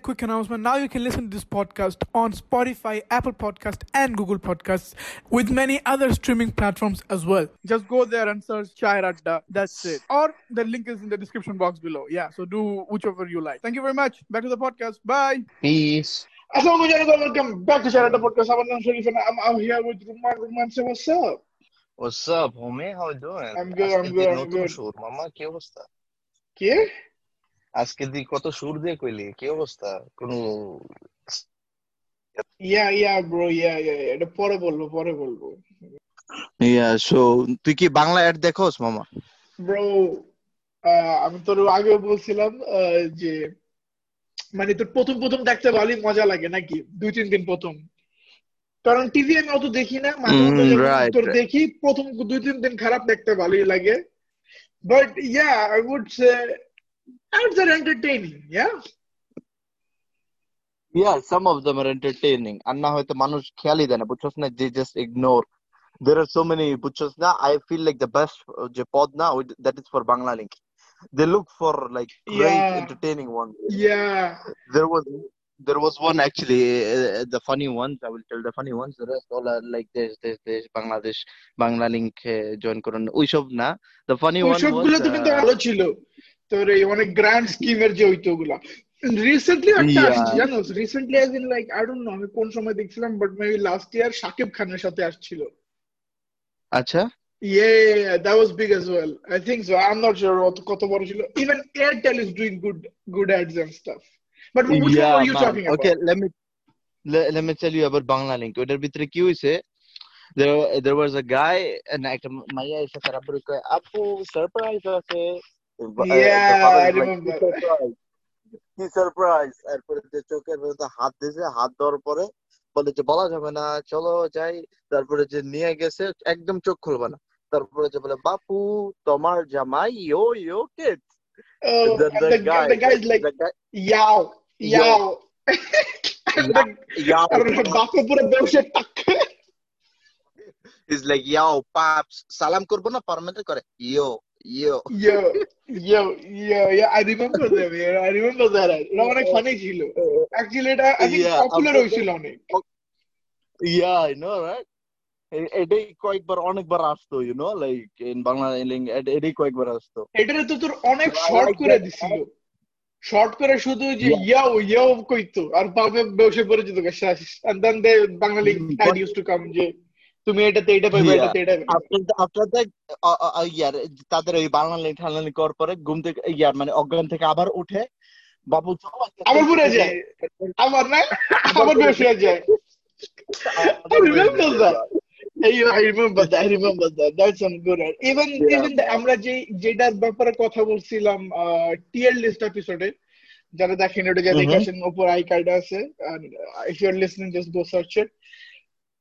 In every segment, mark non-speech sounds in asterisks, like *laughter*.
quick announcement. Now you can listen to this podcast on Spotify, Apple Podcast, and Google Podcasts, with many other streaming platforms as well. Just go there and search Chai Radda. That's it. Or the link is in the description box below. Yeah, so do whichever you like. Thank you very much. Back to the podcast. Bye. Peace. Assalamu alaikum. Welcome back to Chai Radda Podcast. I'm Anand Sharif and I'm out here with Ruman. Ruman, say what's up? What's up, homie? How you doing? I'm good. I'm good. I'm good. I'm good. I'm আজকে দি কত সুর দিয়ে কইলি? কি অবস্থা? কোনো ইয়া yeah bro yeah ইয়া এটা পরে বলব পরে বলব। ইয়া সো তুই কি বাংলা অ্যাড দেখোস মামা? ব্রো আমি তোর আগেও বলছিলাম আহ, যে মানে তোর প্রথম প্রথম দেখতে ভালোই মজা লাগে নাকি? দুই তিন দিন প্রথম। কারণ টিভি আমি অত দেখি না মাঝে Mm, তোর দেখি প্রথম দুই তিন দিন খারাপ দেখতে ভালোই লাগে। But yeah I would say ads are entertaining yeah yeah some of them are entertaining আর না হয়তো মানুষ খেয়ালই দেয় না বুঝছস না they just ignore there are so many বুঝছস না I feel like the best যে পদ না that is for Banglalink they look for like great Yeah. Entertaining one yeah there was there was one actually uh, the funny ones i will tell the funny ones the rest all are like this this this bangladesh bangla link join করুন ওইসব না the funny one ওইসব was গুলো তো কিন্তু uh, ভালো ছিল তোর এই মানে স্কিমের যে হইতো ওগুলা রিসেন্টলি একটা recently as like I don't আমি কোন সময় দেখছিলাম বাট মেবি ইয়ার সাকিব খানের সাথে আসছিল। আচ্ছা। Yeah that was big as well I think so কত বড় ছিল। Good good ads stuff but who is you talking okay Banglalink ওটার ভিতরে কি হইছে There, there and I, my, Uh, the Yeah, father I is like, remember. "কি surprise এরপরে যে চোখের মধ্যে হাত দিয়েছে হাত দেওয়ার পরে বলে যে বলা যাবে না চলো যাই। তারপরে যে নিয়ে গেছে একদম চোখ খুলবে না। তারপরে যে বলে বাপু তোমার জামাই yo yo kids then and the the, guy the guy's like, the guy yow, yow. and the, yeah আর ওর বাপে পুরো বসে টাক is like paps সালাম করব না পারমানেন্ট করে yo Yo, yo, yo, yeah, I remember them, yeah, I remember that. অনেক ফানি ছিল। Actually, এটা I think Yeah, popular হয়েছিল অনেক। Yeah, I know, right? এটাই কয়েকবার অনেকবার আসতো you know like in Bangla এটাই কয়েকবার আসতো এটারে তো তোর অনেক শর্ট করে দিছিল। শর্ট করে শুধু যে ইয়াও ইয়াও কইতো আর পাবে বসে পড়ে যেত বাঙালি but- used to যে তুমি এটাতে এটা পাইবে. এটাতে এটা পাইবে আফটার আফটার ইয়ার তাদের ওই বাংলা লেন ঠান্ডা করার পরে ঘুম থেকে ইয়ার মানে অজ্ঞান থেকে আবার উঠে বাবু আবার ঘুরে। যায় আবার না আবার বসে যায় I remember that. I, remember that. I remember that. That's some good. Even even আমরা যে যেটার ব্যাপারে কথা বলছিলাম টিয়ার লিস্ট এপিসোডে যারা দেখেন ওটা যা Mhm. দেখেছেন উপর আই কার্ড আছে and uh, if you're listening just go search it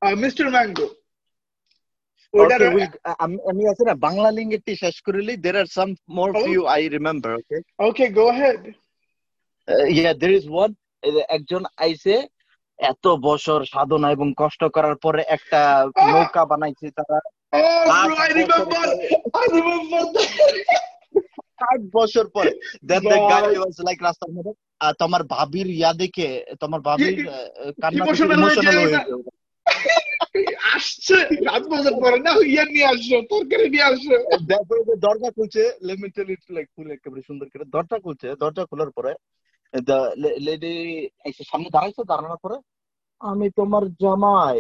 uh, Mr. Mango ওটার Okay, we'll- আমি আমি আছে না বাংলা একটি শেষ করিলি there are some more Oh. few I remember okay? Okay go ahead. Uh, yeah there is one এই যে একজন আইছে এত বছর সাধনা এবং কষ্ট করার পরে একটা নৌকা বানাইছে তারা। বছর পরে- দেন দ্য গাই ওয়াজ লাইক রাস্তার মধ্যে তোমার ভাবির ইয়া দেখে তোমার ভাবির কান্না ইমোশনাল হয়ে আসছে বছর পরে না ইয়ে নিয়ে আসছো তরকারি নিয়ে আসছো। তারপরে যে দরজা খুলছে let tell it like full একেবারে সুন্দর করে। দরজা খুলছে দরজা খোলার পরে লেডি এসে সামনে দাঁড়াইছে দাঁড়ানোর পরে আমি তোমার জামাই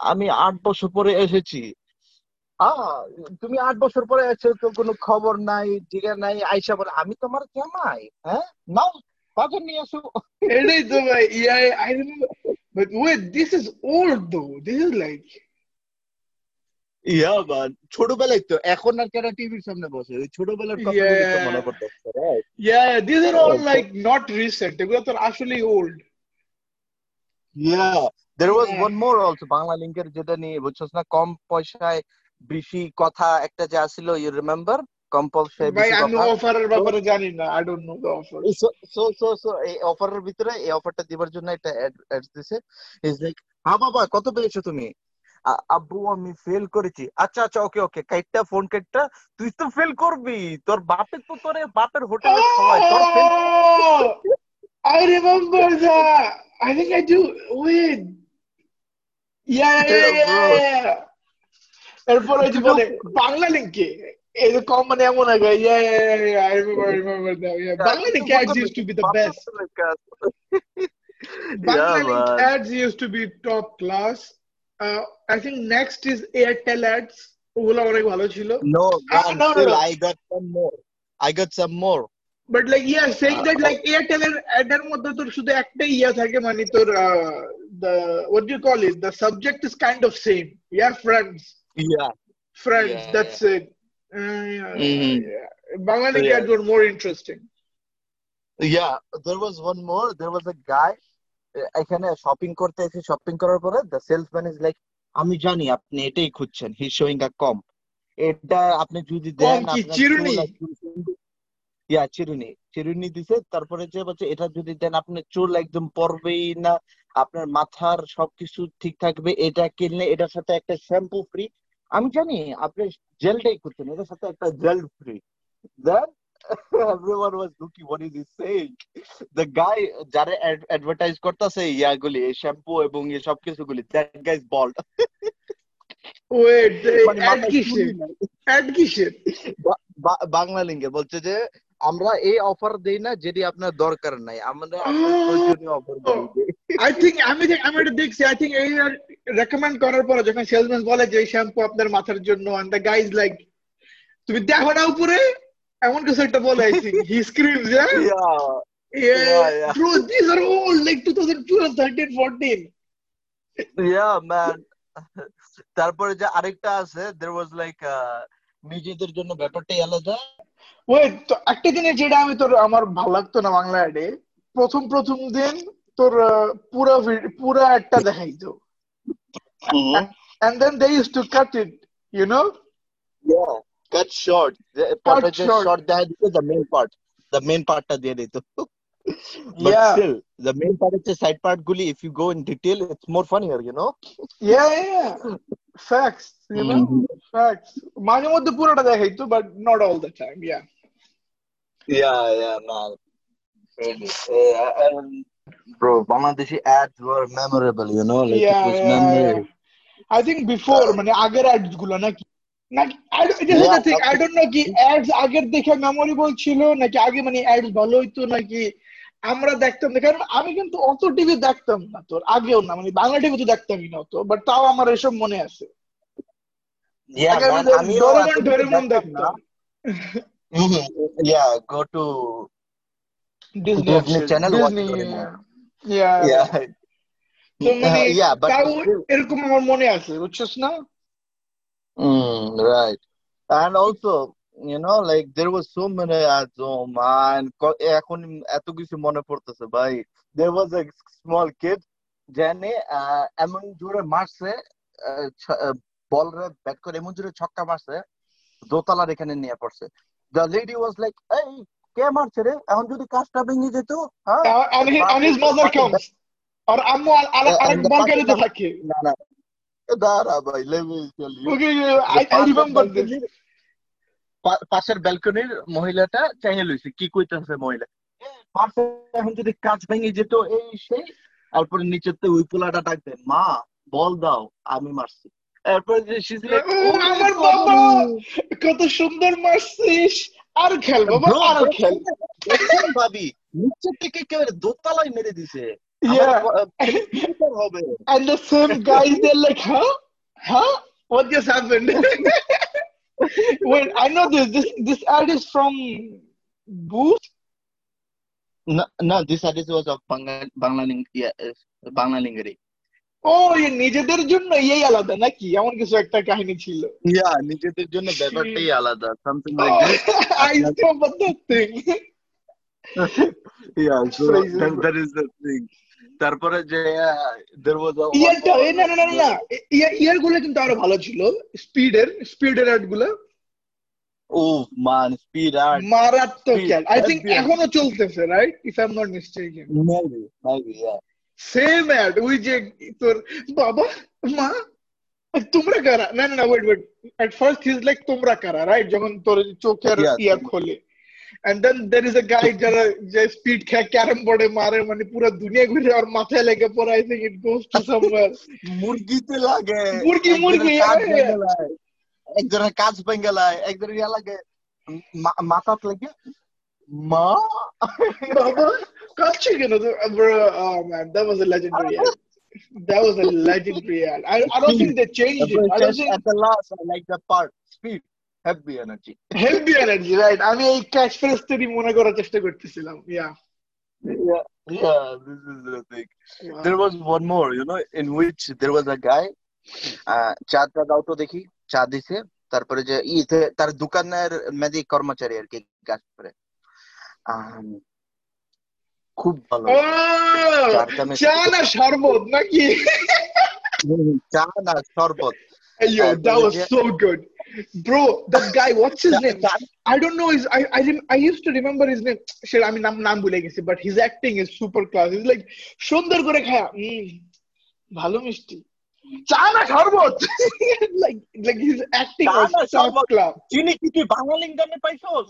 আমি আট বছর পরে এসেছি। তুমি আট বছর পরে এসেছ তো কোনো খবর নাই জিগা নাই? আইসা বলে আমি তোমার জামাই হ্যাঁ? নাও বাজার নিয়ে আসো। এটাই তো ভাই yeah I remember but wait this is old though this is like yeah man ছোটবেলায় তো এখন আর যারা টিভির সামনে বসে ওই ছোটবেলার কথা. মনে right? Yeah this R all. Like not recent এগুলো তো আসলে old Yeah, there was Yeah. one more also বাংলা লিঙ্কের যেটা নিয়ে বুঝছস না কম পয়সায় বেশি কথা একটা যে আসছিল ইউ রিমেম্বার কম ভাই আমি অফারের ব্যাপারে জানি না I don't know the offer so so so so এই অফারের ভিতরে এই অফারটা দিবার জন্য একটা অ্যাড দিছে। ইজ লাইক হ্যাঁ বাবা কত পেয়েছ তুমি? আব্বু আমি ফেল করেছি। আচ্ছা আচ্ছা ওকে ওকে কাইটটা ফোন কাইটটা তুই তো ফেল করবি। তোর বাপের তো তোরে বাপের হোটেলে খাওয়ায়। তোর fail. Yeah, yeah, Yeah, yeah, bro. yeah, yeah. এরপর ওই যে বলে বাংলা লিঙ্কে এই যে কম মানে এমন আগে yeah, yeah, yeah, yeah, I remember, I remember that. Yeah, Bangla link ads used to be the best. *laughs* Bangla Yeah, link man. ads used to be top class. Uh, I think next is Airtel ads. ওগুলো অনেক ভালো ছিল No, Ah, man, no, no, still no. I got some more. I got some more. But like yeah saying Uh, that like Airtel এর অ্যাডের মধ্যে তোর শুধু একটাই ইয়া থাকে মানে তোর the what do call it the subject is kind of same yeah friends Yeah. Friends Yeah, that's it Mhm. Banglalink Yeah. Ads were more interesting Yeah, there was one more. There was a guy এখানে shopping করতে এসে shopping করার পরে the salesman is like আমি জানি আপনি এটাই খুঁজছেন হি শোয়িং আ কম এটা আপনি যদি দেন চিরুনি ইয়া চিরুনি চিরুনি দিছে তারপরে যে বলছে এটা যদি দেন আপনার চুল একদম পড়বেই না আপনার মাথার সবকিছু ঠিক থাকবে এটা কিনলে এটার সাথে একটা শ্যাম্পু ফ্রি আমি জানি আপনি জেলটাই খুঁজছেন এটার সাথে একটা জেল ফ্রি দেন everyone was looking what is he saying? The guy যারা অ্যাডভার্টাইজ করতেছে ইয়াগুলি শ্যাম্পু এবং এই সব কিছুগুলি that guy is bald wait মানে অ্যাড কিসের? অ্যাড কিসের? বা- বা- বাংলা লিঙ্গে বলছে যে আমরা এই অফার দেই না যেটি আপনার দরকার নাই আমরা প্রয়োজনীয় অফার দেই। আই থিঙ্ক আমি আমি এটা দেখছি আই এই রেকমেন্ড করার পরে যখন সেলসম্যান বলে যে শ্যাম্পু আপনার মাথার জন্য এন্ড দ্য গাইজ লাইক তুমি দেখো না উপরে? এমন কিছু একটা বলে আই থিঙ্ক হি স্ক্রিমস হ্যাঁ yeah. Bro, these are all like 2012, 13, 14. yeah man. তারপরে যে আরেকটা আছে was like uh, নিজেদের জন্য ব্যাপারটাই আলাদা। Wait, তো একটা জিনিস যেটা আমি তোর আমার ভালো লাগতো না বাংলা অ্যাডে প্রথম প্রথম দিন তোর পুরো পুরো একটা দেখাইতো। Mm-hmm. *laughs* And then they used to cut it, you know? Yeah, cut short. The cut short. short that is the main part. The main part are there. *laughs* but yeah. still, the main part is the side part, Gully. If you go in detail, it's more funnier, you know? *laughs* Yeah, yeah, yeah. Facts, you know? Mm-hmm. Facts. Manyamudu Purata Dehitu, but not all the time, yeah. Yeah, yeah, man. Really. Yeah, and bro, Bangladeshi ads were memorable, you know? Like yeah, it was yeah, memorable. yeah. I think before মানে আগের অ্যাডসগুলো নাকি নাকি I don't know কি ads আগের দেখে memorable ছিল নাকি আগে মানে অ্যাডস ভালো হইতো নাকি আমরা দেখতাম না কারণ আমি কিন্তু অত টিভি দেখতাম না তোর আগেও না মানে বাংলা টিভি তো দেখতামই না অত বাট তাও আমার এসব মনে আছে আমি দেখতাম না। দেখতাম *laughs* Mhm. Disney, মনে uh, আছে না হুম right and also like there was so many এখন এত কিছু মনে পড়তেছে ভাই। There was a small kid জেনে এমন জোরে মারছে বল রে ব্যাট করে এমন জোরে ছক্কা মারছে দোতলার এখানে নিয়ে পড়ছে। দ্য লেডি ওয়াজ লাইক কে মারছে রে? এখন যদি কাজটা ভেঙে যেত আর আম্মু আরেক থাকে। না না। দাঁড়া ভাই পাশের ব্যালকনির মহিলাটা চাইয়ে লইছে। কি কইতেছে মহিলা? পাশে এখন যদি কাজ ভেঙে যেত এই সেই। তারপরে নিচেতে ওই পোলাটা ডাক দেয় মা বল দাও আমি মারছি। এরপরে যে she's like, ও "Oh, আমার বাবা!" বাবা! কত সুন্দর মারছিস! আর খেল বাবা Bro, আর খেল দেখছেন ভাবি নিচের থেকে কেউ দোতলায় মেরে দিছে Yeah. আমার, আহ, কিলোমিটার হবে and the same guys they're like huh huh what just happened wait I know this this this ad is from Boost No, no, this artist was of Bangla, Banglaling, yeah, uh, Banglalingari. ও নিজেদের জন্য এই আলাদা নাকি? এমন কিছু একটা কাহিনী ছিল। Yeah, নিজেদের জন্য ব্যাপারটাই আলাদা, something like this. I remember that thing Yeah, so Crazy, that, bro. that is the thing. তারপরে যে there was ইয়ারটা না না না না ইয়ারগুলো কিন্তু আরও ভালো ছিল। স্পিডের স্পিডেরগুলো Oh man, speed art. মারাত্মক আই থিঙ্ক এখনও চলতেছে right if I am not mistaken Maybe, maybe, yeah. Same ad ওই যে তোর বাবা মা তোমরা কারা না না না wait wait at first his like তোমরা কারা রাইট যখন তোর চোখের Yeah, ইয়া তোমরা। খোলে and then there is a guy যারা যে স্পিড খেয়ে ক্যারাম বোর্ডে মারে মানে পুরো দুনিয়া ঘুরে আর মাথায় লেগে পড়ে I think it goes to somewhere মুরগিতে লাগে মুরগি, মুরগি, একজনের কাজ yeah, yeah. ভেঙে যায়, একজনের কাজ ভেঙে যায় একজনের ইয়া লাগে মা- মাথাত লাগে মা বাবা কাচ্ছি কেন তো bro oh man that was a legendary ad. that was a legendary ad. I, I don't think they changed it I don't think at the last I like that part speed heavy energy healthy energy right আমি এই catch ফ্রেজটারই মনে করার চেষ্টা করতেছিলাম ইয়া yeah yeah this is the thing There was one more, you know, in which there was a guy, uh, চা টা দাও তো দেখি চা দিছে তারপরে যে ইতে তার দোকানের মেদি কর্মচারী আর কি কাজ করে আম, খুব ভালো। শরবত নাকি? চা শরবত। Good bro that guy what's his name I don't know is I I I used to আমি নাম নাম ভুলে গেছি but his acting is super class like সুন্দর করে খায়। ভালো মিষ্টি। চা না শরবত *laughs* like like his acting চা was না top শরবত। class. চিনি কি তুই বাঙালি গানে পাইছস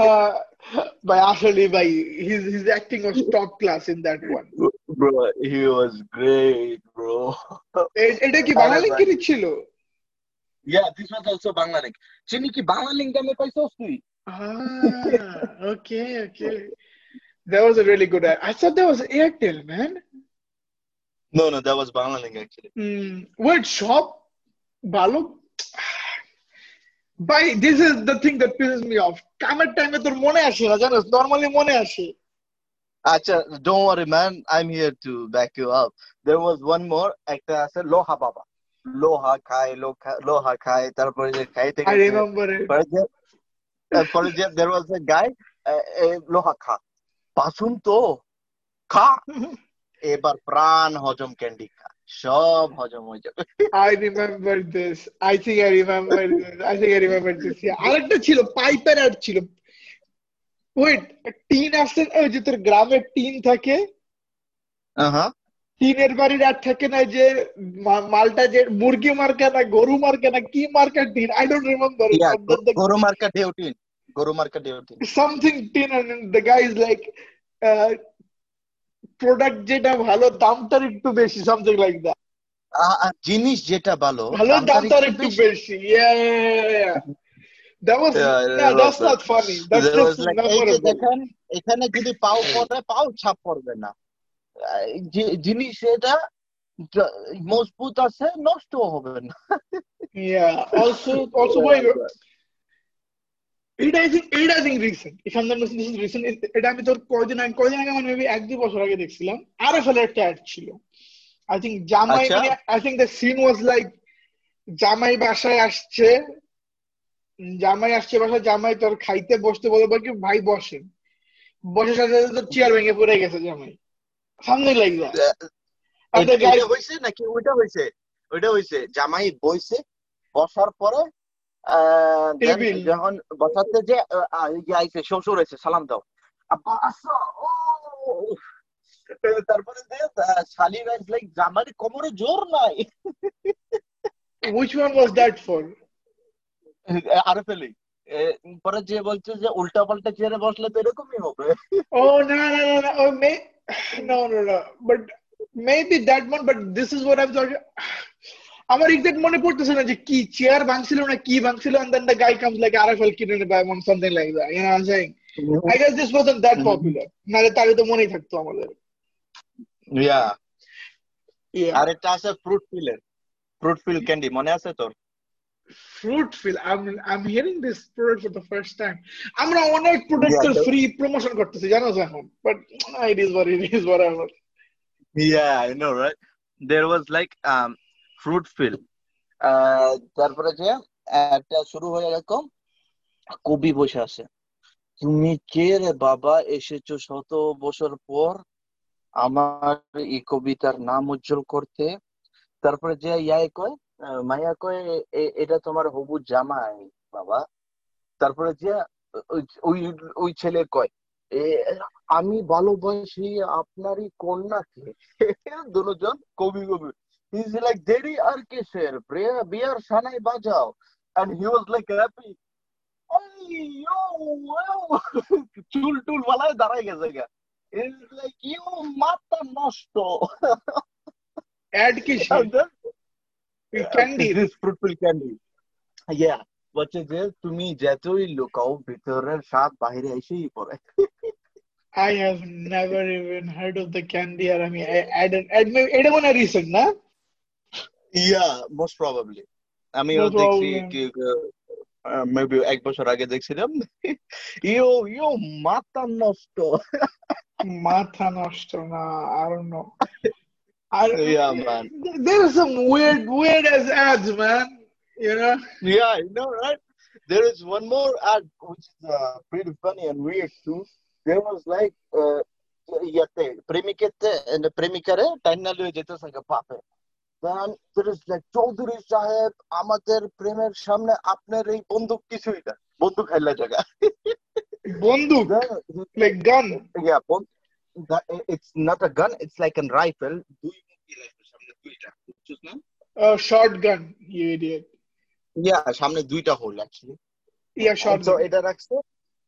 Uh, by আসলে by his his acting was top class in that one. bro he was great bro এ- এটা কি আরে বাঙালি ভাই। কিরি ছিল yeah this was also Banglalink চিনি কি বাংলালিং গানে পাইছস তুই Ah, okay, okay. That was a really good ad. I thought that was Airtel, man. No no that was Banglalink actually Mm, wait, shop? Balo? Bhai, this is the thing that pisses me off. কামের টাইমে তোর মনে আসে না জানোস normally মনে আসে আচ্ছা don't worry man I'm here to back you up there was one more একটা আছে লোহা বাবা লোহা খায় লোহা খায় তারপরে যে খাইতে I খাইতে remember it. পরে যে তারপরে যে there was a guy আহ, এ, লোহা খা বাসুন তো খা এবার প্রাণ হজম ক্যান্ডি খা সব হজম হয়ে যাবে this. I think I remember this. I think I remember this. Yeah. আরেকটা ছিল পাইপের অ্যাড ছিল ওয়েট টিন আসছে ওই যে তোর গ্রামের টিন থাকে হ্যাঁ টিনের বাড়ির আর থাকে না যে মালটা যে মুরগি মার্কা না গরু মার্কা না কি মার্কা টিন আই ডোন্ট রিমেম্বার গরু মার্কা ডেউটিন গরু মার্কা something tin and the guy is like uh, product যেটা ভালো দামটার একটু বেশি সামথিং লাইক দ্যাট জিনিস যেটা ভালো ভালো দামটার একটু বেশি। এখানে যদি পাও পড়ে পাও ছাপ পড়বে না। জিনিস এটা মজবুত আছে নষ্ট হবে না। Yeah also also wait এটা I think এটা I think recent. if I'm not mistaken this is recent. এটা আমি তোর কয়দিন আগে কয়দিন আগে মানে maybe এক দুই বছর আগে দেখছিলাম। আর এফ একটা অ্যাড ছিল। I think জামাই। মানে I think the scene was like জামাই বাসায় আসছে। জামাই আসছে বাসায় জামাই তোর খাইতে বসতে বলে বলে ভাই বসেন। বসে সাথে সাথে তোর চেয়ার ভেঙে পড়ে গেছে জামাই। সামথিং লাইক দ্যাট এটা এটা হয়েছে নাকি? ওইটা হয়েছে ওইটা হয়েছে জামাই বইছে বসার পরে। যখন বসাতে যে আইছে শ্বশুর এসে সালাম দাও আব্বা আসো তারপরে যে শালির লাইক জামাই কোমরে জোর নাই which one was that for আরে ফেলি পরে যে বলছে যে উল্টা পাল্টা চেয়ারে বসলে তো এরকমই হবে Oh no no no no! Oh, may no no no! But maybe that one. But this is what I'm talking. আমার এক্সাক্ট মনে পড়তেছে না যে কি চেয়ার ভাঙছিল না কি ভাঙছিল and then the guy comes like RFL কিনে নেবে এমন something like that you know what I'm saying I guess this wasn't that Mhm. popular নাহলে তাহলে তো মনেই থাকতো আমাদের ইয়া yeah আর একটা আছে ফ্রুট ফিলের ফ্রুট ফিল ক্যান্ডি মনে আছে তোর fruit fill I'm I'm hearing this product for the first time আমরা অনেক প্রোডাক্টের ফ্রি প্রমোশন করতেছি জানো এখন it is what it is whatever Yeah, I know, right? There was like um আহ, তারপরে যে একটা শুরু হয়ে এরকম কবি বসে আছে। তুমি কে রে বাবা? এসেছ শত বছর পর। আমার এই কবিতার নাম উজ্জ্বল করতে। তারপরে যে ইয়াই কয় মাইয়া কয় এটা তোমার হবু জামাই বাবা। তারপরে যে ওই- ওই ছেলে কয় আমি ভালোবাসি আপনারই কন্যাকে। *laughs* দুজন কবি কবি। He's like দেরি আর কিসের প্রিয়া বিয়ার সানাই বাজাও and he was like happy এই ইউ চুল টুল বালায় দাঁড়াই গেছে গা লাইক ইউ মাথা নষ্ট অ্যাড কি candy this fruitful candy yeah বলছে যে তুমি যতই লুকাও ভিতরের স্বাদ বাইরে এসেই পড়ে I have never even heard of the candy আর আমি added add এটা মনে হয় recent না ইয়া মোস্ট প্রবাবলি আমিও Most দেখছি probably. কি মেবি এক বছর আগে দেখছিলাম *laughs* ইউ ইউ মাথা নষ্ট মাথা নষ্ট না I don't know I, Yeah, man. There are some weird weird as ads man you know Yeah, I know, right? There is one more ad which is uh, pretty funny and weird too. There was like uh, ইয়াতে প্রেমিকেতে প্রেমিকারে টাইনা লয়ে যেতেছে গা পাপে চৌধুরী সাহেব আমাদের প্রেমের সামনে আপনার এই বন্দুক কিছুই না। বন্দুক হেলা জায়গা। বন্দুক? yeah বন- that- it's not a gun it's like দুই মুখী রাইফেল সামনে দুইটা। বুঝছিস না? Shotgun you idiot. Yeah সামনে দুইটা হোল অ্যাকচুয়ালি তো shotgun. এটা রাখছে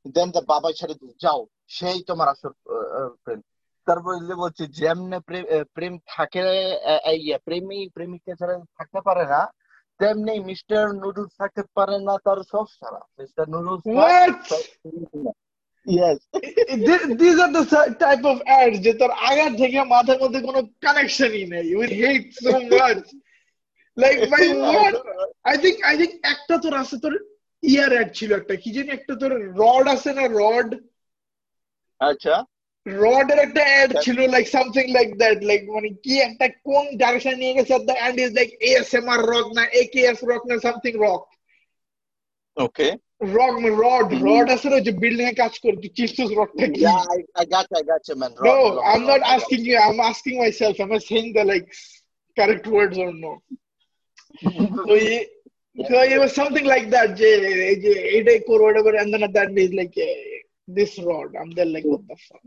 দেন দ্য বাবা ছেড়ে যাও সেই তোমার আসল প্রেম তারপর যে বলছে যেমনে প্রে- প্রেম থাকে ইয়ে, প্রেমী প্রেমিকা ছাড়া থাকতে পারে না তেমনি মিস্টার নুডলস থাকতে পারে না তার সব ছাড়া mister noodles? Yes are the si- type of ads যে তোর আগার থেকে মাথার মধ্যে কোনো কানেকশনই নেই। You would hate so much. Like my what? I think I একটা তোর আছে তোর ইয়ার অ্যাড ছিল একটা। কি জানি একটা তোর রড আছে না রড আচ্ছা। রড এর একটা অ্যাড ছিল like something like that like মানে কি একটা কোন ডাইরেকশন নিয়ে গেছে the end is like ASMR rock না একেএস রক না something rock okay rock rod rod আছে না যে বিল্ডিং এ কাজ করে তুই চিপসুস রডটা কি Yeah, I, I got you, I got you, man. No, Rock, rock, I'm rock, not I got asking you. I'm asking myself. Am I saying the like correct words or no? so, it, so it was something like that. Je, je, eight or whatever, and then at that is like eh, this rod. I'm there like what the fuck.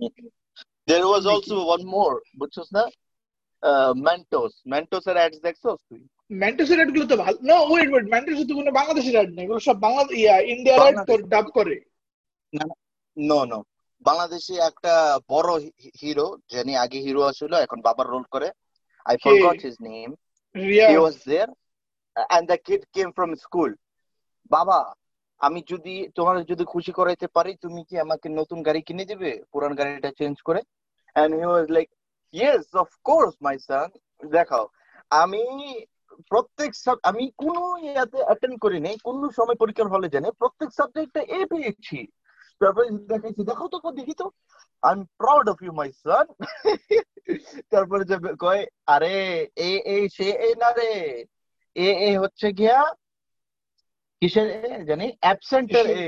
There was also one more, which was the uh, Mentos. Mentos এর ads দেখছোস তুই? ম্যান্টাসের অ্যাডগুলো তো ভালো না wait wait ম্যান্টাসের তো কোনো বাংলাদেশের add নেই এগুলো সব বাংলা ইয়া ইন্ডিয়ার অ্যাড তোর ডাব করে No, no. বাংলাদেশে একটা বড় হিরো যিনি আগে হিরো ছিল এখন বাবার রোল করে forgot his name. Riya He was there and the kid came from school. বাবা আমি যদি তোমার যদি খুশি করাইতে পারি, তুমি কি আমাকে নতুন গাড়ি কিনে দিবে? পুরান গাড়িটা চেঞ্জ করে? And he was like, yes, of course, my son. দেখাও, আমি প্রত্যেক আমি কোন ইয়াতে অ্যাটেন্ড করি নাই, কোন সময় পরীক্ষার হলে জানি, প্রত্যেক সাবজেক্টে এ পেয়েছি তারপরে দেখাইছি, দেখো তো দেখি তো। I am proud of you my son তারপরে যে কয়, আরে, এ এ, সে, এ, না রে। এ এ হচ্ছে গিয়া কিসের এ জানি অ্যাবসেন্টের এ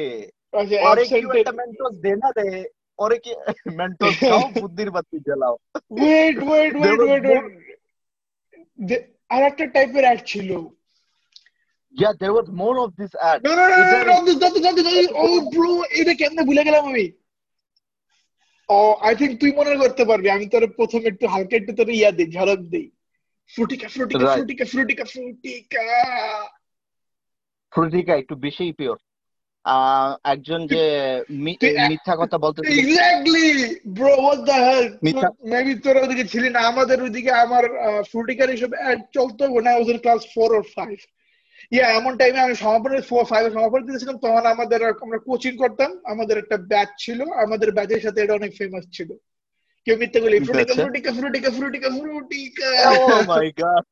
আচ্ছা ওরে কি absented. একটা মেন্টস দে না রে ওরে কি মেন্টস খাও বুদ্ধির বাতি জ্বালাও wait wait There wait was wait wait আর একটা টাইপের অ্যাড ছিল Yeah, there was more of this ad. No, no, no, no, It's no, a- no, this, that, that, that, oh, bro, এটা কেমনে ভুলে গেলাম আমি ও আই থিঙ্ক তুই মনে করতে পারবি আমি তোর প্রথমে একটু হালকা একটু তোর ইয়া দিই ঝলক দিই ফ্রুটিকা ফ্রুটিকা Right. ফ্রুটিকা ফ্রুটিকা ফ্রুটিকা ফ্রুটিকা একটু বেশি পিওর একজন যে মিথ্যা কথা বলতে exactly bro what the hell maybe তোর ওদিকে ছিলি না আমাদের ওদিকে আমার ফ্রুটিকার এসব অ্যাড চলতো was in class 4 or 5 ইয়া এমন টাইমে আমি সমাপনে 4 5 এ সমাপন দিয়েছিলাম তখন আমাদের আমরা কোচিং করতাম আমাদের একটা ব্যাচ ছিল আমাদের ব্যাচের সাথে এটা অনেক ফেমাস ছিল। কেউ মিথ্যে বলি ফ্রুটিকা আচ্ছা। Frutika Frutika Frutika Frutika Oh my god.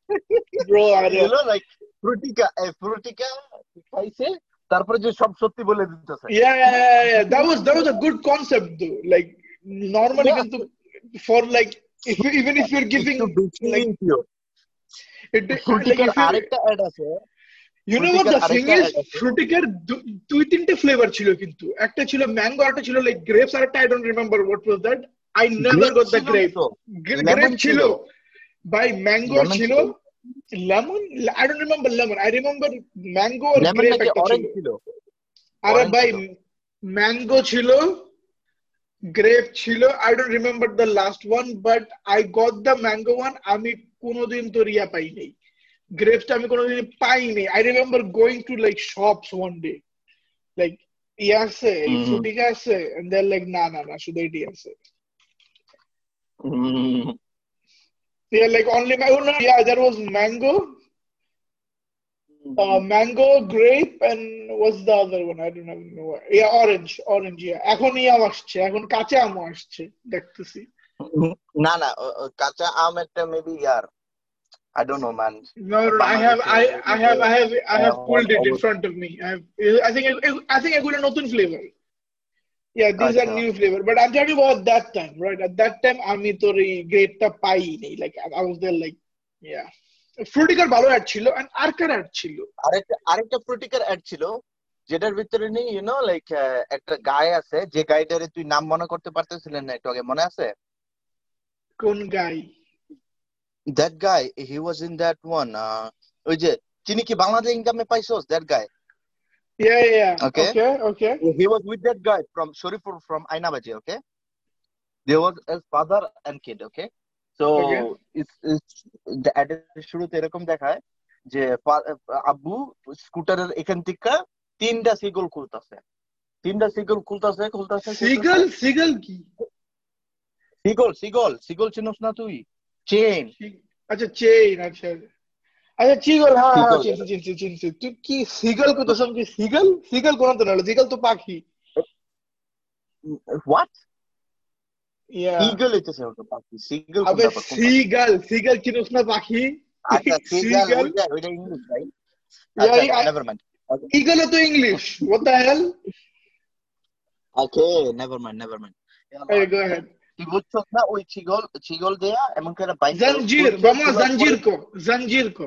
Bro আরে You know, like Frutika Frutika খাইছে তারপরে যে সব সত্যি বলে দিতেছে that was that was a good concept though like normally Yeah. কিন্তু you're giving একটু বেশি like pure. it, like ফ্রুটিকার আরেকটা অ্যাড আছে the Fruticar thing আরেকটা is? আছে। ফ্রুটিকার দুই তিনটে ফ্লেভার ছিল কিন্তু একটা ছিল ম্যাঙ্গো একটা ছিল লাইক গ্রেপস আর একটা I don't remember what was that I never got the grape. Grape ছিল। বাই ম্যাঙ্গো ছিল lemon I don't remember lemon I remember mango R lemon grape একটা ছিল। অরেঞ্জ ছিল? আরে orange ভাই। ম্যাঙ্গো ছিল গ্রেপ ছিল I don't remember the last one but I got the mango one আমি কোনোদিন তো রিয়া পাই নাই। গ্রেপসটা আমি কোনোদিন পাইনি I remember going to like shops one day like ইয়ে আছে। ফ্রুটিকা আছে and they're like না না না শুধু এটি আছে। Mm. they're like only mango no, yeah there was mango uh, mango grape and what's the other one I don't even know yeah orange orange yeah এখন ইয়াম আসছে এখন কাঁচা আম আসছে দেখতেছি *laughs* না না ও- ও কাঁচা আম একটা maybe year I don't know man No, no, no, I have, I, I have, I have, I have Uh, pulled it in what- front of me. I have, I think, it- I think এগুলো নতুন flavor. Yeah, these are আচ্ছা। new flavor. But I'm talking about that time, right? At that time, আমি তোর এই গ্রেপটা পাই নেই. Like, I was there, like, yeah. ফ্রুটিকার ভালো add ছিল and R car add ছিল আরেকটা আরেকটা ফ্রুটিকার অ্যাড ছিল যেটার ভিতরে নেই ইউ নো লাইক একটা গায়ে আছে যে গাইটারে তুই নাম মনে করতে পারতেছিলেন না একটু আগে মনে আছে কোন guy that guy he was in that one ওই যে চিনি কি বাংলাদেশ ইনকামে পাইছস that guy Yeah, yeah, yeah. Okay. Okay, okay. he was with that guy from Shoripur from Ainabaji, okay? There was his father and kid, okay? So Okay. it's, it's the ad শুরুতে এরকম দেখায় যে ফা- আব্বু স্কুটারের এখান থেকে তিনটা সিগল খুলতাছে তিনটা সিগল খুলতাছে খুলতাছে সিগল সিগল কি সিগল সিগল সিগল চিনস না তুই চেন আচ্ছা চেইন আচ্ছা আচ্ছা চিগল হ্যাঁ হ্যাঁ Seagull. চিনছি চিনছি চিনছি তুই কি সিগল কত সব কি সিগল সিগল কোন তো না সিগল তো পাখি হোয়াট ইয়া সিগল হইতেছে ওটা পাখি সিগল আবে সিগল সিগল চিনিস না পাখি আচ্ছা সিগল Seagull? ওইটা ওইটা ইংলিশ ভাই Yeah, আচ্ছা I- নেভার মাইন্ড ইগল তো English what the hell? Okay never mind never mind hey go ahead. তুই বুঝছস না ওই ছিগল ছিগল দেয়া এমন করে বাইক জঞ্জির বামা জঞ্জির কো জঞ্জির কো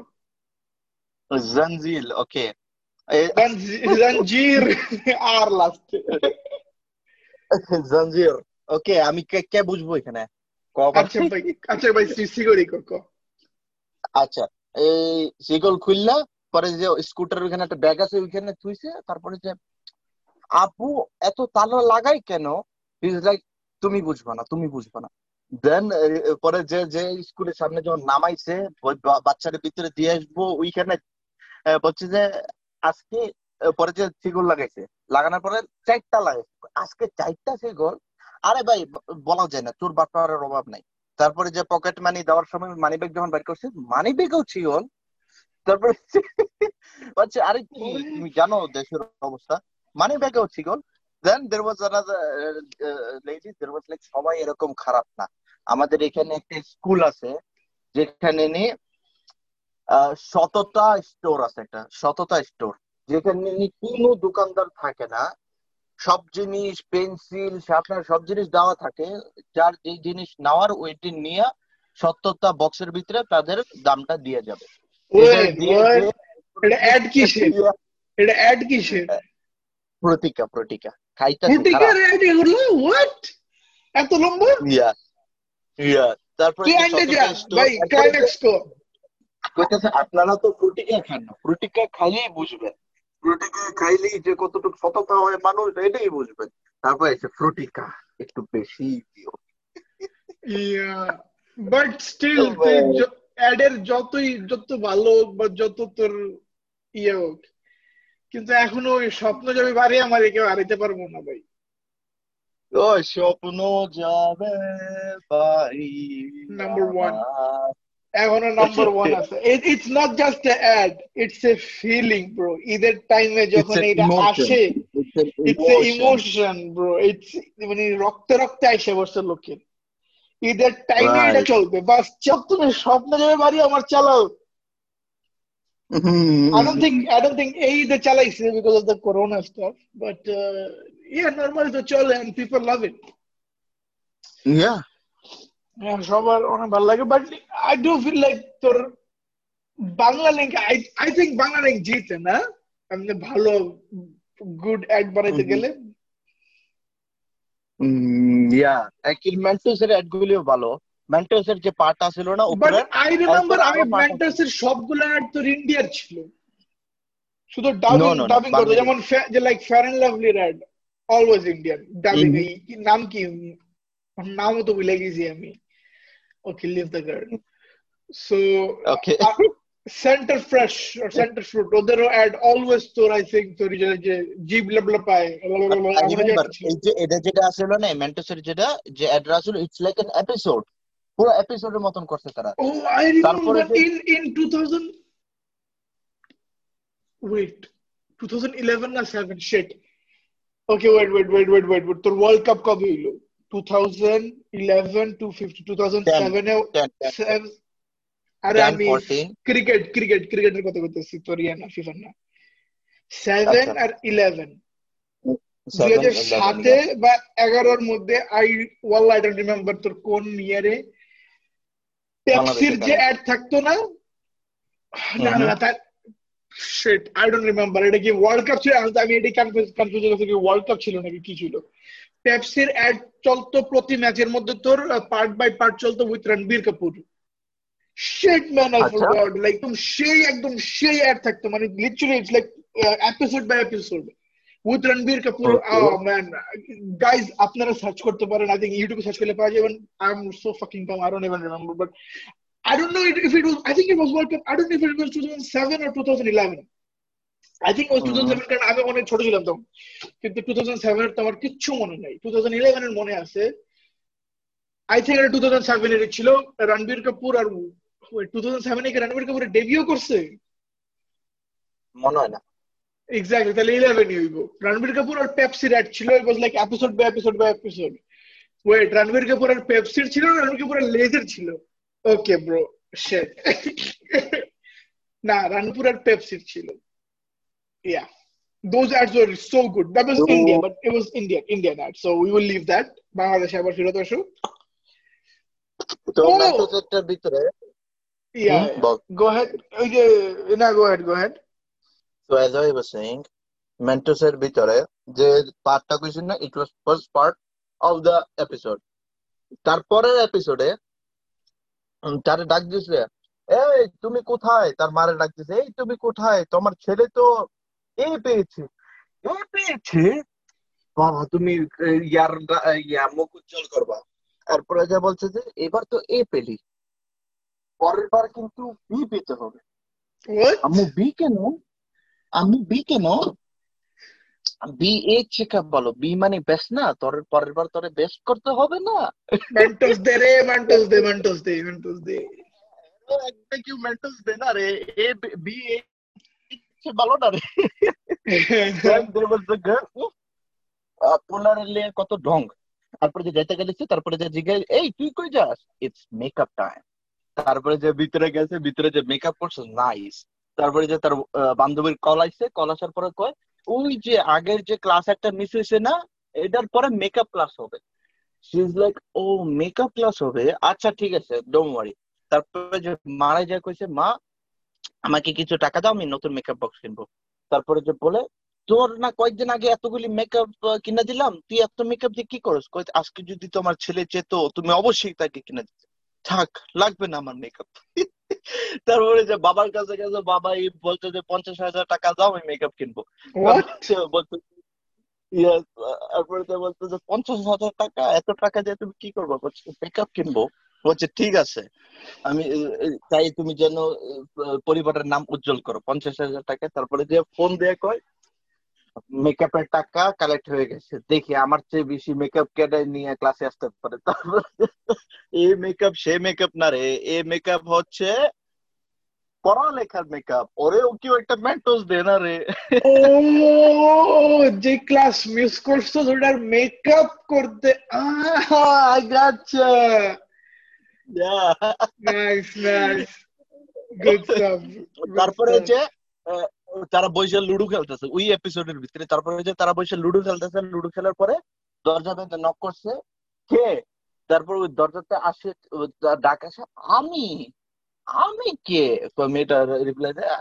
জঞ্জিল ওকে জঞ্জির আর লাস্ট জঞ্জির ওকে আমি কে কে বুঝব এখানে? আচ্ছা ভাই আচ্ছা ভাই সিগড়ি কো কো। আচ্ছা এই সিগল খুললা পরে যে স্কুটার ওখানে একটা ব্যাগ আছে ওইখানে থুইছে তারপরে যে আপু এত তালা লাগাই কেন? ইজ লাইক তুমি বুঝবা না তুমি বুঝবা না। দেন পরে যে যে স্কুলের সামনে যখন নামাইছে বাচ্চাদের ভিতরে দিয়ে আসব ওইখানে বলছে যে আজকে পরে যে সিগল লাগাইছে লাগানোর পরে চারটা লাগাইছে। আজকে চারটা সিগল আরে ভাই বলা যায় না তোর বাপার অভাব নাই। তারপরে যে পকেট মানি দেওয়ার সময় মানি ব্যাগ যখন বের করছে মানি ব্যাগও ছিল তারপরে *laughs* বলছে আরে কি তুমি জানো দেশের অবস্থা? মানি ব্যাগও ছিল দেন দের ওয়াজ লেডি দের ওয়াজ লাইক সবাই এরকম খারাপ না। আমাদের এখানে একটা স্কুল আছে যেখানে নিয়ে শততা স্টোর আছে একটা শততা স্টোর যেখানে কোনো দোকানদার থাকে না। সব জিনিস পেন্সিল শার্পনার সব জিনিস দেওয়া থাকে। যার যে জিনিস নেওয়ার ওইটি নিয়ে সত্তরটা বক্সের ভিতরে তাদের দামটা দিয়ে যাবে। এটা অ্যাড কিসের? এটা অ্যাড কিসের? প্রতিকা প্রতিকা। খাইতা ফুটিকার অ্যাড এগুলো হোয়াট এত লম্বা? ইয়া ইয়া তারপরে তুই যে যা ভাই ক্লাইম্যাক্স কো কইতাছে আপনারা তো ফ্রুটিকা খান না। ফ্রুটিকা খাইলেই বুঝবেন। ফ্রুটিকা খাইলেই যে কতটুকু সততা হয় মানুষ এটাই বুঝবেন। তারপর এসে ফ্রুটিকা একটু বেশি দিও। ইয়া বাট স্টিল অ্যাডের যতই যত ভালো হোক বা যত তোর ইয়ে হোক কিন্তু এখনও ওই স্বপ্ন যাবে বাড়ি আমার কেউ হারাইতে পারব না ভাই। ও স্বপ্ন যাবে বাড়ি Number one. আমার। এখনো নাম্বার ওয়ান আছে it's not just a ad it's a feeling bro ঈদের টাইমে যখন an এটা emotion. আসে It's an it's a emotion. Emotion bro it's মানে রক্তে রক্তে আইসে বসছে লোকের ঈদের টাইমে Right. এটা চলবে বাস চপ তুমি স্বপ্ন যাবে বাড়ি আমার চালাও Hmm. I don't think I don't think A the chalaise because of the corona stuff, but uh, yeah, normal to chole and people love it. Yeah. Yeah, সবার অনেক ভালো লাগে but I do feel like তোর Banglalink I I think Banglalink জিতে না? এমনি ভালো good add বানাইতে. গেলে। Mm, yeah. Actually, মেন্টোসের অ্যাড গুলিও ভালো। মেন্টোসের যে পার্টটা ছিল না বাট উপরে আই রিমেম্বার আমি আরও সবগুলো অ্যাড তোর ইন্ডিয়ার ছিল। শুধু ডাবিং ডাবিং করতো যেমন যে like fair and lovely ad always Indian dubbing নাম কি? নামও তো ভুলে গেছি আমি। Okay leave the guard so Okay. Center Fresh Center Fruit ওদেরও অ্যাড অলওয়েজ তোর আই থিঙ্ক তোর যে যে জিভ লেবলা পায় I remember এই যে এটা যেটা আসলে না মেন্টোসের যেটা যে অ্যাড্রেস আসলে ইটস লাইক এন এপিসোড পুরো এপিসোডের মতন করছে তারা ও আই তারপরে রিমেম্বার যে- ইন ইন 2000 ওয়েট 2011 না 7 shit okay wait wait wait wait wait wait তোর ওয়ার্ল্ড কাপ কবে হইল 2011 টু 50 2007 এ 10, 10, seven- আরে আমি ক্রিকেট ক্রিকেট ক্রিকেটের কথা বলতেছি তোর ইয়ে না না। আচ্ছা। আর ইলেভেন দুই 7, হাজার 11, সাতে বা মধ্যে I well I don't remember তোর কোন ইয়ারে পেপসির যে অ্যাড থাকতো না? না না না তার শিট আই ডোন্ট রিমেম্বার এটা কি ওয়ার্ল্ড কাপ ছিল? আমি- এটা কনফিউজ কনফিউজ হয়ে কি ওয়ার্ল্ড কাপ ছিল নাকি? কি ছিল? পেপসির অ্যাড চলতো প্রতি ম্যাচের মধ্যে তোর পার্ট বাই পার্ট চলতো with Ranbir Kapoor shit man I আচ্ছা। ফরগট লাইক একদম সেই একদম সেই অ্যাড থাকতো মানে literally it's like episode by episode with Ranbir Kapoor. Oh man guys আপনারা সার্চ করতে পারেন আই থিঙ্ক ইউটিউবে সার্চ করলে পাওয়া যাবেন I am so fucking calm I don't even remember but I don't know if it was. I think it was World Cup. I don't know if it was 2007 or 2011. It was 2007 কারণ আমি অনেক ছোট ছিলাম তখন কিন্তু 2007 এর তো আমার কিচ্ছু মনে নাই। 2011 এর মনে আছে। আই থিঙ্ক এটা 2007 এর ছিল। রণবীর কাপুর আর wait, 2007 এ কি রণবীর কাপুর ডেবিউ করছে? মনে হয় না। এক্স্যাক্টলি তাহলে 11 ই হইব। রণবীর কাপুর আর পেপসি অ্যাড ছিল। It was like episode by episode by episode wait Ranbir Kapoor আর পেপসির ছিল রণবীর কাপুর আর লেজার ছিল? ওকে ব্রো শিট না রণবীর আর পেপসির ছিল। ইয়া those ads were so good that was So- india but it was indian indian ad so we will leave that বাংলাদেশে আবার ফেরত আসো তো Oh! ভিতরে yeah হুম, বল ওই যে না go ahead go ahead So as I was saying, Mentos এর ভিতরে যে পার্টটা কইছেন না it was first part of the episode তারপরের এপিসোডে তারে ডাক দিছে এই তুমি কোথায় তার মারে ডাক দিছে এই তুমি কোথায় তোমার ছেলে তো এ পেয়েছে এ পেয়েছে? বাবা তুমি ইয়ার আহ, ইয়া মুখ উজ্জ্বল করবা। তারপরে যা বলছে যে এবার তো এ পেলি। পরের বার কিন্তু বি পেতে হবে। আম্মু বি কেন? আম্মু বি কেন? বি এ চেক বলো। বি মানে বেস্ট না? তোর পরের বার তোরে বেস্ট করতে হবে না? Re mentos de mentos de mentos de একটা কি মেন্টাল দে না রে? এ বি এ *laughs* কত ঢং। তারপরে যে তারপরে যে জিজ্ঞেস এই তুই কই যাস? ইটস মেকআপ টাইম তারপরে যে ভিতরে গেছে ভিতরে যে মেকআপ করছে নাইস তারপরে যে তার বান্ধবীর কল আইছে কল আসার পরে কয় ওই যে আগের যে ক্লাস একটা মিস হয়েছে না এটার পরে মেকআপ ক্লাস হবে। She is like O makeup class হবে? আচ্ছা ঠিক আছে ডোন্ট ওয়ারি তারপরে যে মারা যায় কইছে মা আমাকে কিছু টাকা দাও আমি নতুন মেকআপ বক্স কিনবো। তারপরে যে বলে তোর না কয়েকদিন আগে এতগুলি মেকআপ কিনে দিলাম তুই এত মেকআপ দিয়ে কি করস? আজকে যদি তোমার ছেলে চেত তুমি অবশ্যই তাকে কিনে দিতে। থাক লাগবে না আমার মেকআপ *laughs* তারপরে যে বাবার কাছে গেছে বাবা এই বলছে যে পঞ্চাশ হাজার টাকা দাও আমি মেকআপ কিনবো। সে তারপরে তো বলছে যে পঞ্চাশ হাজার টাকা এত টাকা দিয়ে তুমি কি করব? বলছে মেকআপ কিনবো। বলছে ঠিক আছে। আমি এ, তুমি যেন পরিবারের নাম উজ্জ্বল করো। পঞ্চাশ হাজার টাকা। তারপরে যে ফোন দিয়ে কয় মেকআপের টাকা কালেক্ট হয়ে গেছে। দেখি আমার চেয়ে বেশি মেকআপ কেটে নিয়ে ক্লাসে আসতে পারে। তারপরে এই মেকআপ সে মেকআপ না রে এ মেকআপ হচ্ছে পড়ালেখার মেকআপ ওরেও কেউ একটা মেন্টোস দে না রে। oh যে ক্লাস মিস করছ ওটার মেকআপ করতে আহ গেছে Yeah. তারপরে যে তারা বসে লুডো খেলতেছে ওই এপিসোডের ভিতরে। তারপরে যে তারা বসে লুডো খেলতেছে লুডো খেলার পরে দরজা বেঁধে নক করছে। কে? তারপর ওই দরজাতে আসে ডাক আসে আমি? আমি কে? মেয়েটা রিপ্লাই দেয়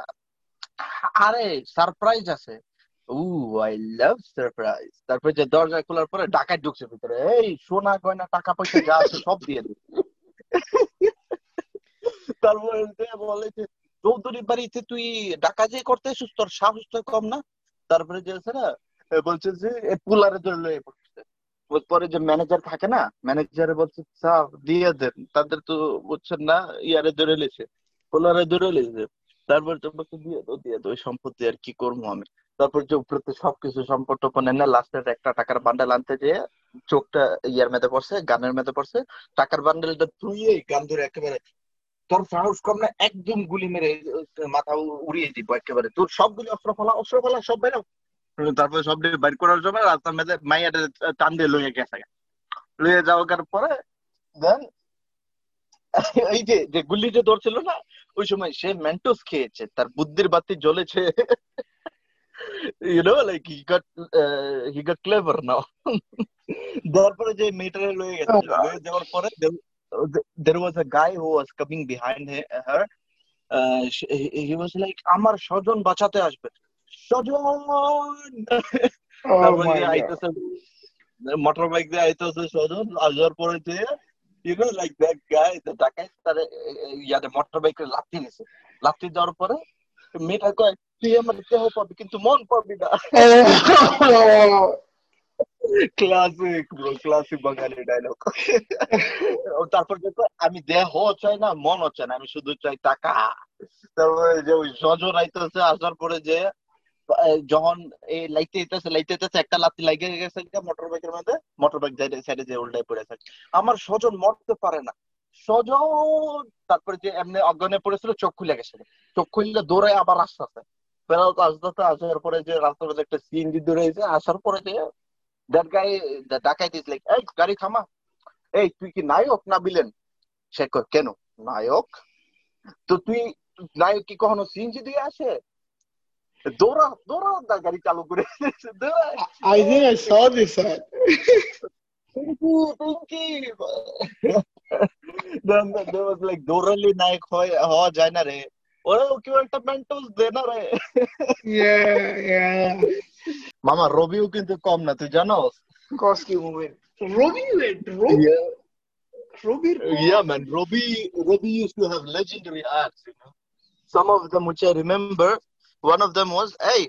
আরে সারপ্রাইজ আছে। উ আই লাভ সারপ্রাইজ তারপরে যে দরজা খোলার পরে ডাকাত ঢুকছে ভিতরে এই সোনা গয়না টাকা পয়সা যা আছে সব দিয়ে দিই তারপরে যে, চৌধুরী বাড়িতে তুই ডাকাতি করতে এসেছিস? তোর সাহস তো কম না? তারপরে যে আছে না বলছে যে পুলারে ধরে পরে যে ম্যানেজার থাকে না ম্যানেজারে বলছে, স্যার, দিয়ে দেন। তাদের তো বুঝছেন না, ইয়ারে ধরে লেছে, পুলারে ধরে লেছে। তারপর তোমাকে দিয়ে তো দিয়ে তো ওই সম্পত্তি আর কি করব আমি? তারপর যে উপরে তো সবকিছু সম্পদ টপন এনে লাস্টের একটা টাকার বান্ডেল আনতে যেয়ে চোখটা ইয়ার মেধে পড়ছে, গানের মেধে পড়ছে। টাকার বান্ডেলটা তুইয়ে গান ধরে একেবারে তোর সাহস কম না একদম গুলি মেরে মাথা উড়িয়ে দিব একেবারে। তোর সবগুলি অস্ত্র ফলা অস্ত্র ফলা সব বাইরে তারপরে সব বাইর করার সময় রাস্তার মেয়েদের মাইয়াটা টান দিয়ে লইয়ে গেছে লইয়ে যাওয়ার পরে দেন এই যে যে গুলি যে ধরছিল না ওই সময় সে মেন্টোস খেয়েছে তার বুদ্ধির বাতি জ্বলেছে। You know like he got he got clever now তারপরে যে মেয়েটারে লয়ে গেছে লয়ে যাওয়ার পরে there was a guy who was coming behind he- her. Uh, she- he was like আমার স্বজন বাঁচাতে আসবে। স্বজন! Oh তারপরে my যে god. আইতেছে মোটর বাইক দিয়ে আইতেছে স্বজন। আসার পরে যে you know like that guy ডাকাই তার ইয়াতে মোটর বাইকে লাথি নিছে। লাথি দেওয়ার পরে মেয়েটা কয় তুই আমার দেহ পাবি কিন্তু মন পাবি না। *laughs* Oh. Classic bro classic Bangali dialogue তারপর দেখো আমি দেহ চাই না মন চাই না আমি শুধু চাই টাকা। তারপরে যে ওই সজন আইতেছে আসার পরে যে যখন এই লাইতে লাইতে একটা লাত্তি লাগে গেছে মোটর বাইকের মধ্যে মোটর বাইক সাইডে যে উল্টায় পড়ে থাকে আমার স্বজন মরতে পারে না। স্বজন তারপরে যে এমনি অজ্ঞানে পড়েছিল চোখ খুলে গেছে। চোখ খুললে দৌড়ায় আবার আসতেছে। ফেরাও আসতে আস্তে আসার পরে যে রাস্তার মধ্যে একটা সিএনজি দৌড়াইছে আসার পরে যে দ্যাট গাই দ্য ডাকাইত ইজ লাইক এই গাড়ি থামা এই তুই কি নায়ক না বিলেন সে কয় কেন নায়ক তো তুই নায়ক কি কখনো সিএনজি দিয়ে আসে দৌড়া দৌড়া দা গাড়ি চালু করে দৌড়া I think I saw this. sir. Pinki Pinki *laughs* then there was like দৌড়ালে নায়ক হয় হওয়া যায় না রে ওরাও কেউ একটা মেন্টস দে না রে Yeah, yeah. মামা রবিও কিন্তু কম না তুই জানো? কস্কি মুভির রবি রবির yeah man Robi Robi use to have legendary acts you know some of them which I remember one of them was এই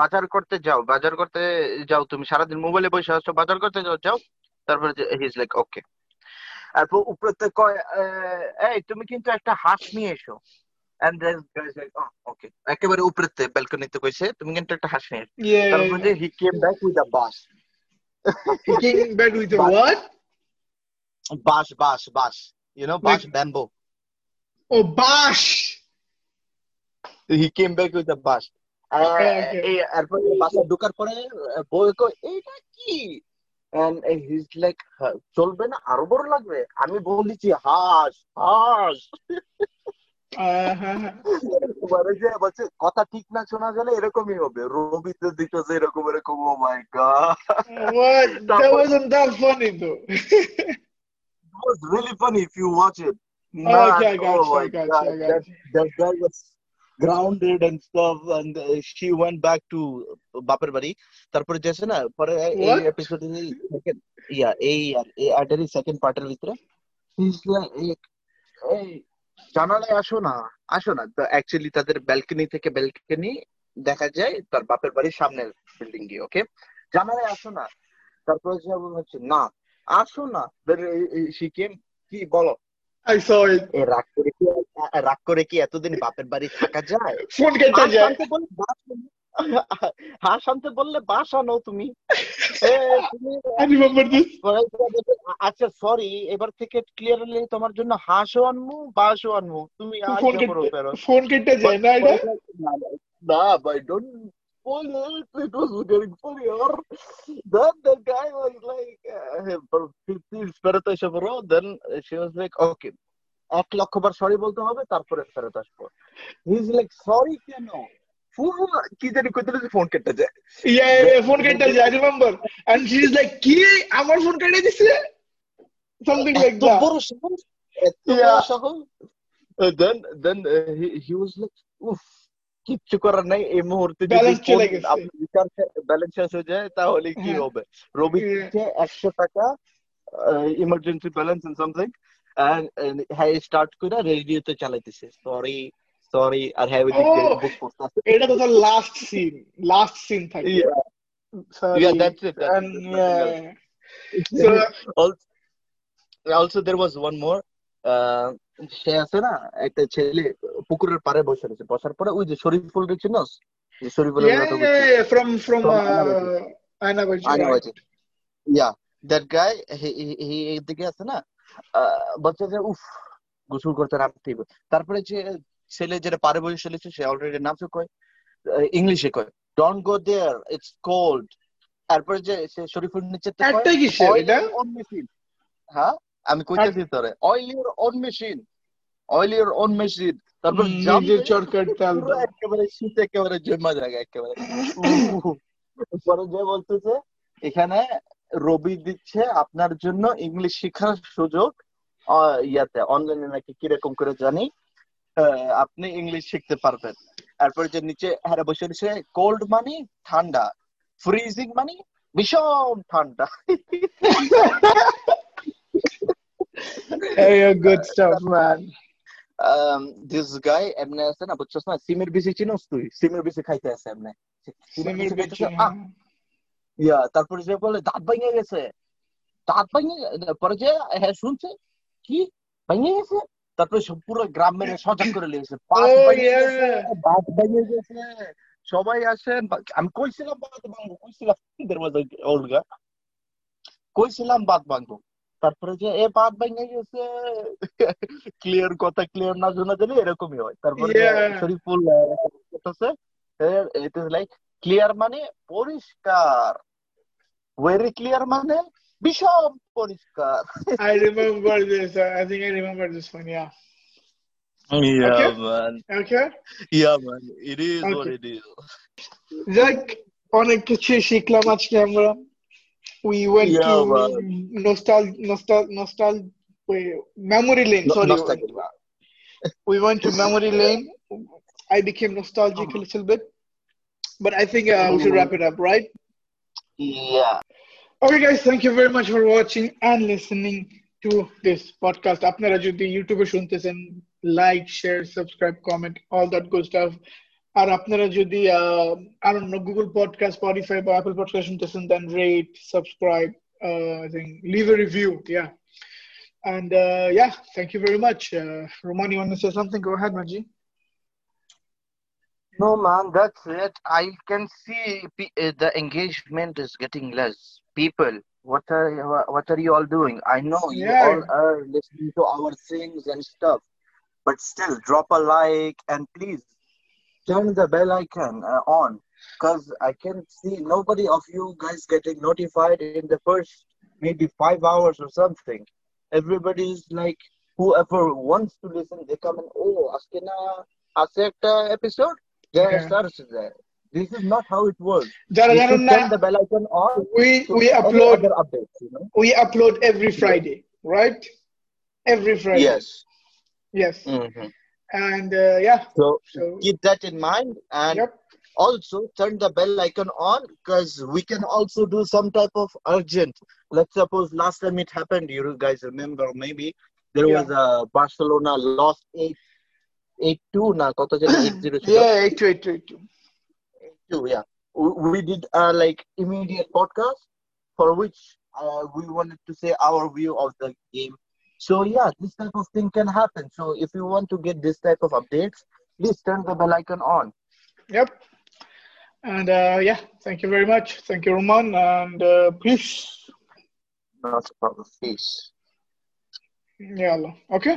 বাজার করতে যাও বাজার করতে যাও তুমি সারাদিন মোবাইলে বসে আছো বাজার করতে যাও যাও। তারপরে হিজ লাইক ওকে তারপর উপরে কয় uh, এই তুমি কিন্তু একটা হাঁস নিয়ে এসো। And then guys like okay একেবারে উপরেতে ব্যালকনিতে কইছে তুমি কিন্তু একটা হাঁস নিয়ে. তারপরে he came back with a bus He came back with a But- *laughs* what? বাস বাস বাস you know bus bamboo Oh, Bash. He came back with a বাস এরপর বাসা ঢোকার পরে এইটা কি? And he's like "হ্যাঁ, চলবে না আরও বড় লাগবে। আমি বলেছি হাঁস হাঁস. *laughs* মানে যে বলছে কথা ঠিক না শোনা গেলে এরকমই হবে রবিতে দিত যে এরকম এরকম oh my god What? That That was- wasn't that funny though. It was really funny if you watch it. Oh, okay, I got oh you, my I got God, you, I got that, that guy was grounded and stuff, and uh, she went back to বাপের বাড়ি তারপরে যেছে না পরে এই What? এপিসোডে ইয়া এই আর এই আটেরই second পার্টের ভিতরে he's like এই জানালায় আসো না আসো না। তো অ্যাকচুয়ালি তাদের ব্যালকনি থেকে ব্যালকনি দেখা যায় তার বাপের বাড়ির সামনের বিল্ডিং গিয়ে ওকে জানালায় আসো না। তারপরে যেমন হচ্ছে না আসো না। সিকিম কি? বলো? রাগ করে কি রাগ করে কি এতদিন বাপের বাড়ি থাকা যায়? ফোন কেটে যায়। হাঁস আনতে বললে বাস আনো তুমি. আচ্ছা সরি এবার থেকে ক্লিয়ারলি তোমার জন্য হাঁসও আনব বাসও আনব তুমি ফোন কেটে যায় না এটা না ভাই don't spoil it. It was getting funnier. Then the guy was like, please ফেরত এসে পড়ো then she was like, okay এক লক্ষ বার সরি বলতে হবে তারপরে ফেরত আসব সরি কেন ফোন কি জানি কইতে ফোন কেটে যায় Yeah, yeah, yeah, ফোন কেটে যায় I remember. And she is like, কি আমার ফোন কেটে দিছে? Something like এত that. বড় সাহস এত বড় Yeah. সাহস দেন দেন হি ওয়াজ লাইক উফ কিচ্ছু করার নাই এই মুহূর্তে যদি Balance চলে গেছে। ব্যালেন্স শেষ হয়ে যায় তাহলে কি হ্যাঁ। হবে রবি Yeah. দিচ্ছে একশো টাকা emergency balance and something and হ্যাঁ স্টার্ট করে রেডিওতে চালাইতেছে সরি সরি আর হ্যাঁ Oh. বুক করতেছে এটা তো তার লাস্ট সিন লাস্ট সিন থাকে Yeah. Sorry. Yeah, that's it. That's And it. Yeah. So, also, also there was one more uh, সে আছে না একটা ছেলে পুকুরের পাড়ে বসে রয়েছে বসার পরে ওই যে শরীফুল রে চিনস যে শরীফুলের Yeah, নাটক yeah, হচ্ছে yeah, from from From uh, Aina Baji, আয়না right? বাজি ইয়া দ্যাট গাই হি এদিকে আছে না আহ, বলছে যে উফ গোসল করতে নামতে তারপরে যে ছেলে যেটা পারে বসে চলেছে সে অলরেডি নামছে কয় ইংলিশে কয় don't go there it's cold তারপরে যে সে শরীফুল নিচে একটাই কিসের এটা? অন মেশিন হ্যাঁ? আমি কইতেছি তোরে oil your on machine oil your on machine তারপর জাম চরকার তেল একেবারে শীত একেবারে জমা জায়গা একেবারে। পরে যে বলতেছে এখানে রবি দিচ্ছে আপনার জন্য ইংলিশ শেখার সুযোগ ইয়াতে অনলাইনে নাকি কীরকম করে জানি? আপনি ইংলিশ শিখতে পারবেন। তারপরে যে নিচে হ্যাঁ বসে রয়েছে কোল্ড মানে ঠান্ডা। ফ্রিজিং মানে ভীষণ ঠান্ডা। Hey, good stuff, man. This guy এমনি আছে না বুঝছস না? সিমের বিসি চিনোস তুই? সিমের বিসি খাইতে আছে এমনি। সিমের Simir বিসি খাইতেছে, Bichi, আহ, ইয়া তারপরে যে বলে দাঁত ভেঙে গেছে। দাঁত ভেঙে পরে যে হ্যাঁ শুনছে? কি? ভেঙে গেছে? তারপরে সব পুরো গ্রাম মেরে সজাগ করে লিয়েছে পাঁচ Oh, ভেঙে গেছে সবাই আসেন আমি কইছিলাম বাদ ভাঙবো কইছিলাম কইছিলাম বাদ ভাঙবো। তারপরে যে এ বাদ ভেঙে গেছে। ক্লিয়ার কথা ক্লিয়ার না শোনা গেলে এরকমই হয়। তারপরে. শরীফুল করতেছে ইট ইজ লাইক ক্লিয়ার মানে পরিষ্কার। ভেরি ক্লিয়ার মানে ভীষণ পরিষ্কার *laughs* I remember this. Uh, I think I remember this one. Yeah. Yeah, Okay. man. Okay. Yeah, man. It is what Okay. it is. যাক অনেক কিছু শিখলাম আজকে আমরা we went Yeah, to man. nostal nostal nostal wait, memory lane No- sorry nostalgia. we went to memory lane i became nostalgic a little bit but i think uh, we should wrap it up right Yeah. Okay, guys, thank you very much for watching and listening to this podcast. আপনারা যদি ইউটিউবে শুনতেছেন like share subscribe comment all that good stuff আর আপনারা যদি আর অন্য Google podcast Spotify বা Apple podcast শুনতেছেন then rate subscribe I think leave a review yeah And uh, yeah, thank you very much. Uh, Roman, you want to say something? Go ahead, Maji. No, man, that's it. I can see pe- uh, the engagement is getting less. people, what are what are you all doing? I know you all are listening to our things and stuff, but still drop a like and please turn the bell icon uh, on because I can see nobody of you guys getting notified in the first maybe five hours or something. Everybody's like, whoever wants to listen, they come and oh, askina, a, a episode. Yeah. starts there. This is not how it works. যারা You জানেন should না turn the bell icon on we to we any upload other updates, you know? we upload every Friday, right? Every Friday. Yes. Yes. hmm And uh, yeah. So So keep that in mind and yep. also turn the bell icon on because we can also do some type of urgent. Let's suppose last time it happened, you guys remember maybe there Yeah. was a Barcelona lost eight eight two *coughs* na কত জানি 8-0 ছিল। Yeah, eight two eight two eight two. two, yeah. We, we did uh, like immediate podcast for which uh, we wanted to say our view of the game. So yeah, this type of thing can happen. So if you want to get this type of updates, please turn the bell icon on. Yep. And uh, yeah, thank you very much. Thank you, Roman, and uh, peace. Not a problem. Peace. Yeah, Okay.